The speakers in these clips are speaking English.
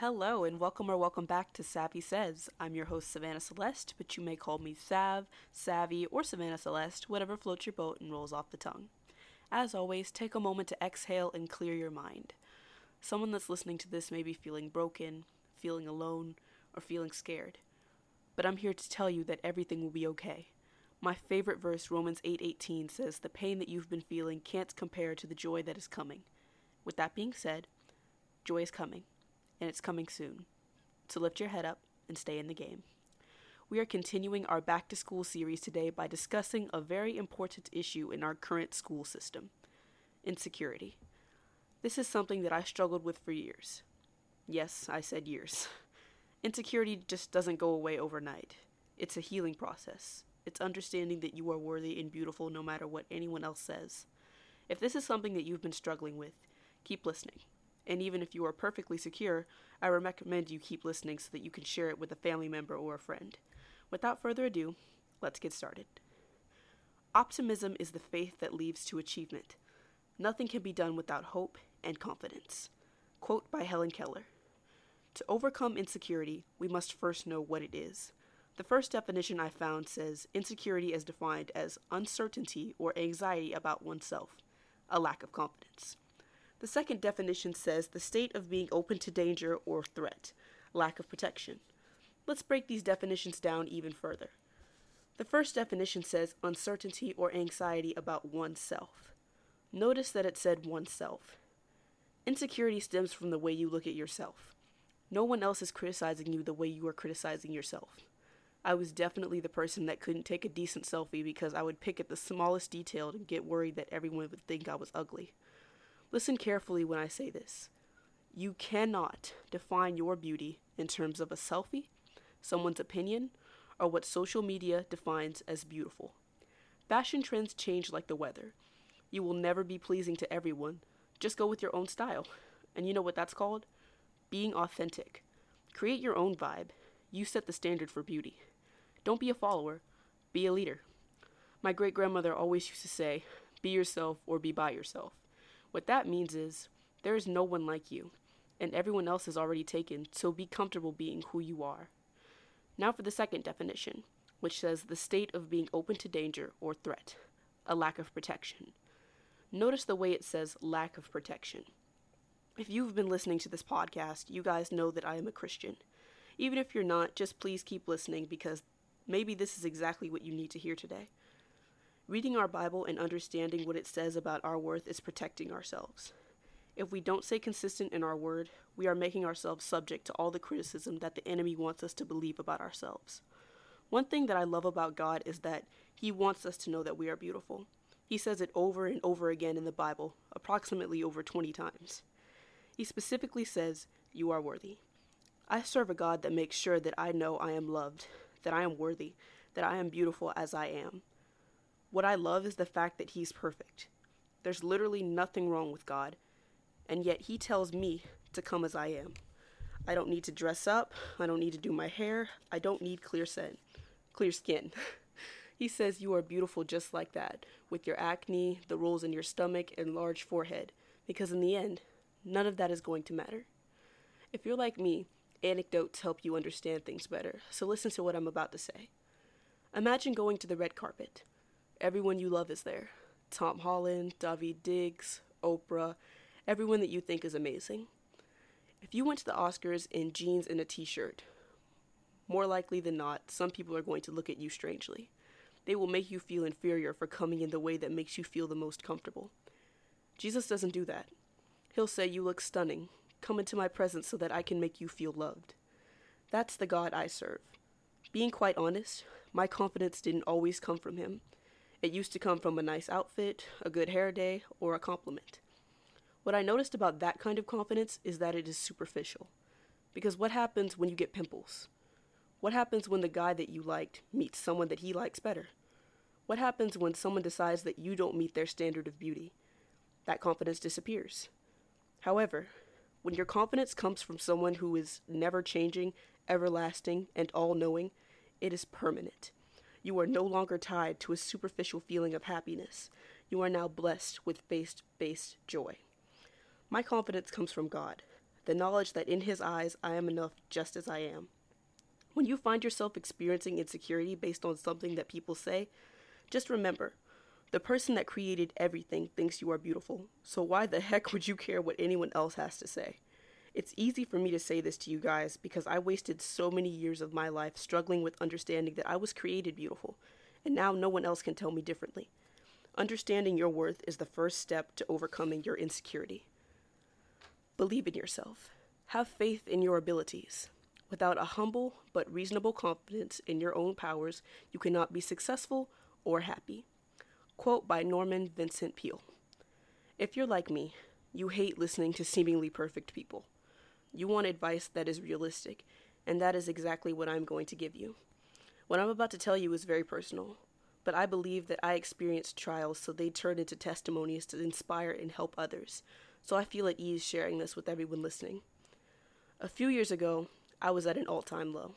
Hello, and welcome or welcome back to Savvy Says. I'm your host, Savannah Celeste, but you may call me Sav, Savvy, or Savannah Celeste, whatever floats your boat and rolls off the tongue. As always, take a moment to exhale and clear your mind. Someone that's listening to this may be feeling broken, feeling alone, or feeling scared. But I'm here to tell you that everything will be okay. My favorite verse, Romans 8:18, says, "The pain that you've been feeling can't compare to the joy that is coming." With that being said, joy is coming and it's coming soon. So lift your head up and stay in the game. We are continuing our back to school series today by discussing a very important issue in our current school system insecurity. This is something that I struggled with for years. Yes, I said years. Insecurity just doesn't go away overnight. It's a healing process. It's understanding that you are worthy and beautiful no matter what anyone else says. If this is something that you've been struggling with, keep listening and even if you are perfectly secure, I recommend you keep listening so that you can share it with a family member or a friend. Without further ado, let's get started. Optimism is the faith that leads to achievement. Nothing can be done without hope and confidence. Quote by Helen Keller To overcome insecurity, we must first know what it is. The first definition I found says insecurity is defined as uncertainty or anxiety about oneself, a lack of confidence. The second definition says the state of being open to danger or threat, lack of protection. Let's break these definitions down even further. The first definition says uncertainty or anxiety about oneself. Notice that it said oneself. Insecurity stems from the way you look at yourself. No one else is criticizing you the way you are criticizing yourself. I was definitely the person that couldn't take a decent selfie because I would pick at the smallest detail and get worried that everyone would think I was ugly. Listen carefully when I say this. You cannot define your beauty in terms of a selfie, someone's opinion, or what social media defines as beautiful. Fashion trends change like the weather. You will never be pleasing to everyone. Just go with your own style. And you know what that's called? Being authentic. Create your own vibe. You set the standard for beauty. Don't be a follower, be a leader. My great grandmother always used to say, be yourself or be by yourself. What that means is there is no one like you, and everyone else is already taken, so be comfortable being who you are. Now for the second definition, which says the state of being open to danger or threat, a lack of protection. Notice the way it says lack of protection. If you've been listening to this podcast, you guys know that I am a Christian. Even if you're not, just please keep listening because maybe this is exactly what you need to hear today. Reading our Bible and understanding what it says about our worth is protecting ourselves. If we don't stay consistent in our word, we are making ourselves subject to all the criticism that the enemy wants us to believe about ourselves. One thing that I love about God is that He wants us to know that we are beautiful. He says it over and over again in the Bible, approximately over 20 times. He specifically says, You are worthy. I serve a God that makes sure that I know I am loved, that I am worthy, that I am beautiful as I am. What I love is the fact that He's perfect. There's literally nothing wrong with God, and yet He tells me to come as I am. I don't need to dress up. I don't need to do my hair. I don't need clear skin. Clear skin. he says you are beautiful just like that, with your acne, the rolls in your stomach, and large forehead, because in the end, none of that is going to matter. If you're like me, anecdotes help you understand things better, so listen to what I'm about to say. Imagine going to the red carpet. Everyone you love is there Tom Holland, Daveed Diggs, Oprah, everyone that you think is amazing. If you went to the Oscars in jeans and a t shirt, more likely than not, some people are going to look at you strangely. They will make you feel inferior for coming in the way that makes you feel the most comfortable. Jesus doesn't do that. He'll say, You look stunning. Come into my presence so that I can make you feel loved. That's the God I serve. Being quite honest, my confidence didn't always come from him. It used to come from a nice outfit, a good hair day, or a compliment. What I noticed about that kind of confidence is that it is superficial. Because what happens when you get pimples? What happens when the guy that you liked meets someone that he likes better? What happens when someone decides that you don't meet their standard of beauty? That confidence disappears. However, when your confidence comes from someone who is never changing, everlasting, and all knowing, it is permanent. You are no longer tied to a superficial feeling of happiness. You are now blessed with faith based joy. My confidence comes from God. the knowledge that in His eyes I am enough just as I am. When you find yourself experiencing insecurity based on something that people say, just remember the person that created everything thinks you are beautiful, so why the heck would you care what anyone else has to say? It's easy for me to say this to you guys because I wasted so many years of my life struggling with understanding that I was created beautiful, and now no one else can tell me differently. Understanding your worth is the first step to overcoming your insecurity. Believe in yourself. Have faith in your abilities. Without a humble but reasonable confidence in your own powers, you cannot be successful or happy. Quote by Norman Vincent Peale If you're like me, you hate listening to seemingly perfect people. You want advice that is realistic, and that is exactly what I'm going to give you. What I'm about to tell you is very personal, but I believe that I experienced trials so they turn into testimonies to inspire and help others, so I feel at ease sharing this with everyone listening. A few years ago, I was at an all time low.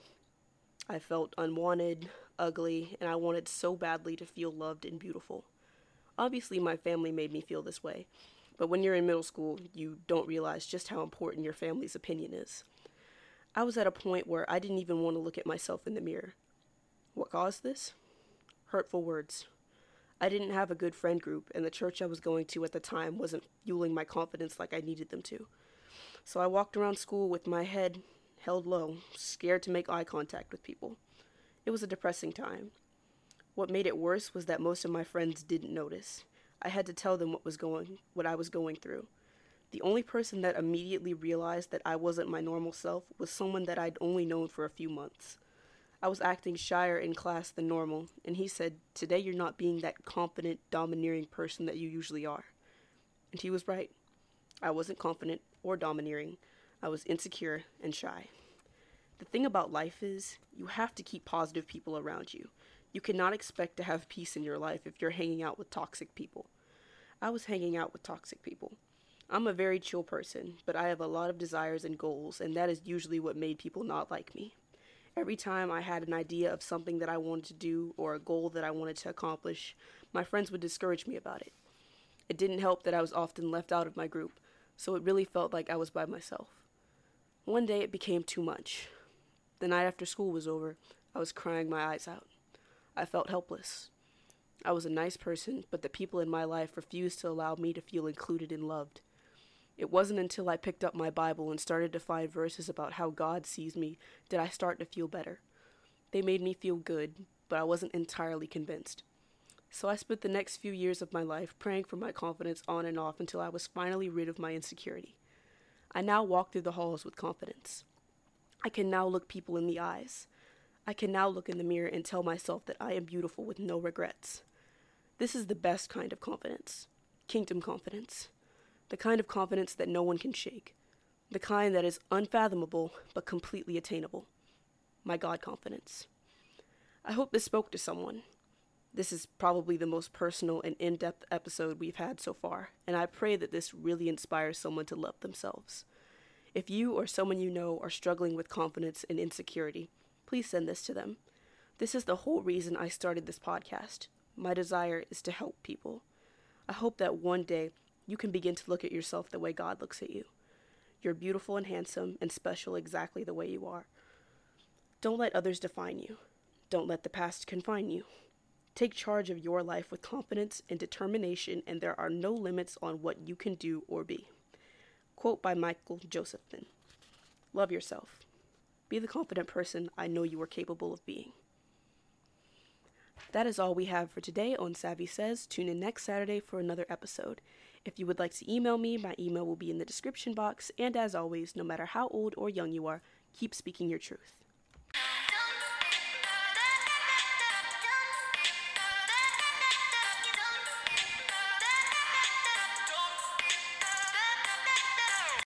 I felt unwanted, ugly, and I wanted so badly to feel loved and beautiful. Obviously, my family made me feel this way, but when you're in middle school, you don't realize just how important your family's opinion is. I was at a point where I didn't even want to look at myself in the mirror. What caused this? Hurtful words. I didn't have a good friend group, and the church I was going to at the time wasn't fueling my confidence like I needed them to. So I walked around school with my head held low, scared to make eye contact with people. It was a depressing time. What made it worse was that most of my friends didn't notice. I had to tell them what was going what I was going through. The only person that immediately realized that I wasn't my normal self was someone that I'd only known for a few months. I was acting shyer in class than normal, and he said, Today you're not being that confident, domineering person that you usually are. And he was right. I wasn't confident or domineering. I was insecure and shy. The thing about life is, you have to keep positive people around you. You cannot expect to have peace in your life if you're hanging out with toxic people. I was hanging out with toxic people. I'm a very chill person, but I have a lot of desires and goals, and that is usually what made people not like me. Every time I had an idea of something that I wanted to do or a goal that I wanted to accomplish, my friends would discourage me about it. It didn't help that I was often left out of my group, so it really felt like I was by myself. One day it became too much. The night after school was over, I was crying my eyes out. I felt helpless. I was a nice person, but the people in my life refused to allow me to feel included and loved. It wasn't until I picked up my Bible and started to find verses about how God sees me did I start to feel better. They made me feel good, but I wasn't entirely convinced. So I spent the next few years of my life praying for my confidence on and off until I was finally rid of my insecurity. I now walk through the halls with confidence. I can now look people in the eyes. I can now look in the mirror and tell myself that I am beautiful with no regrets. This is the best kind of confidence kingdom confidence. The kind of confidence that no one can shake. The kind that is unfathomable but completely attainable. My God confidence. I hope this spoke to someone. This is probably the most personal and in depth episode we've had so far, and I pray that this really inspires someone to love themselves. If you or someone you know are struggling with confidence and insecurity, please send this to them. This is the whole reason I started this podcast. My desire is to help people. I hope that one day you can begin to look at yourself the way God looks at you. You're beautiful and handsome and special exactly the way you are. Don't let others define you. Don't let the past confine you. Take charge of your life with confidence and determination, and there are no limits on what you can do or be. Quote by Michael Josephson Love yourself. Be the confident person I know you are capable of being. That is all we have for today on Savvy Says. Tune in next Saturday for another episode. If you would like to email me, my email will be in the description box. And as always, no matter how old or young you are, keep speaking your truth.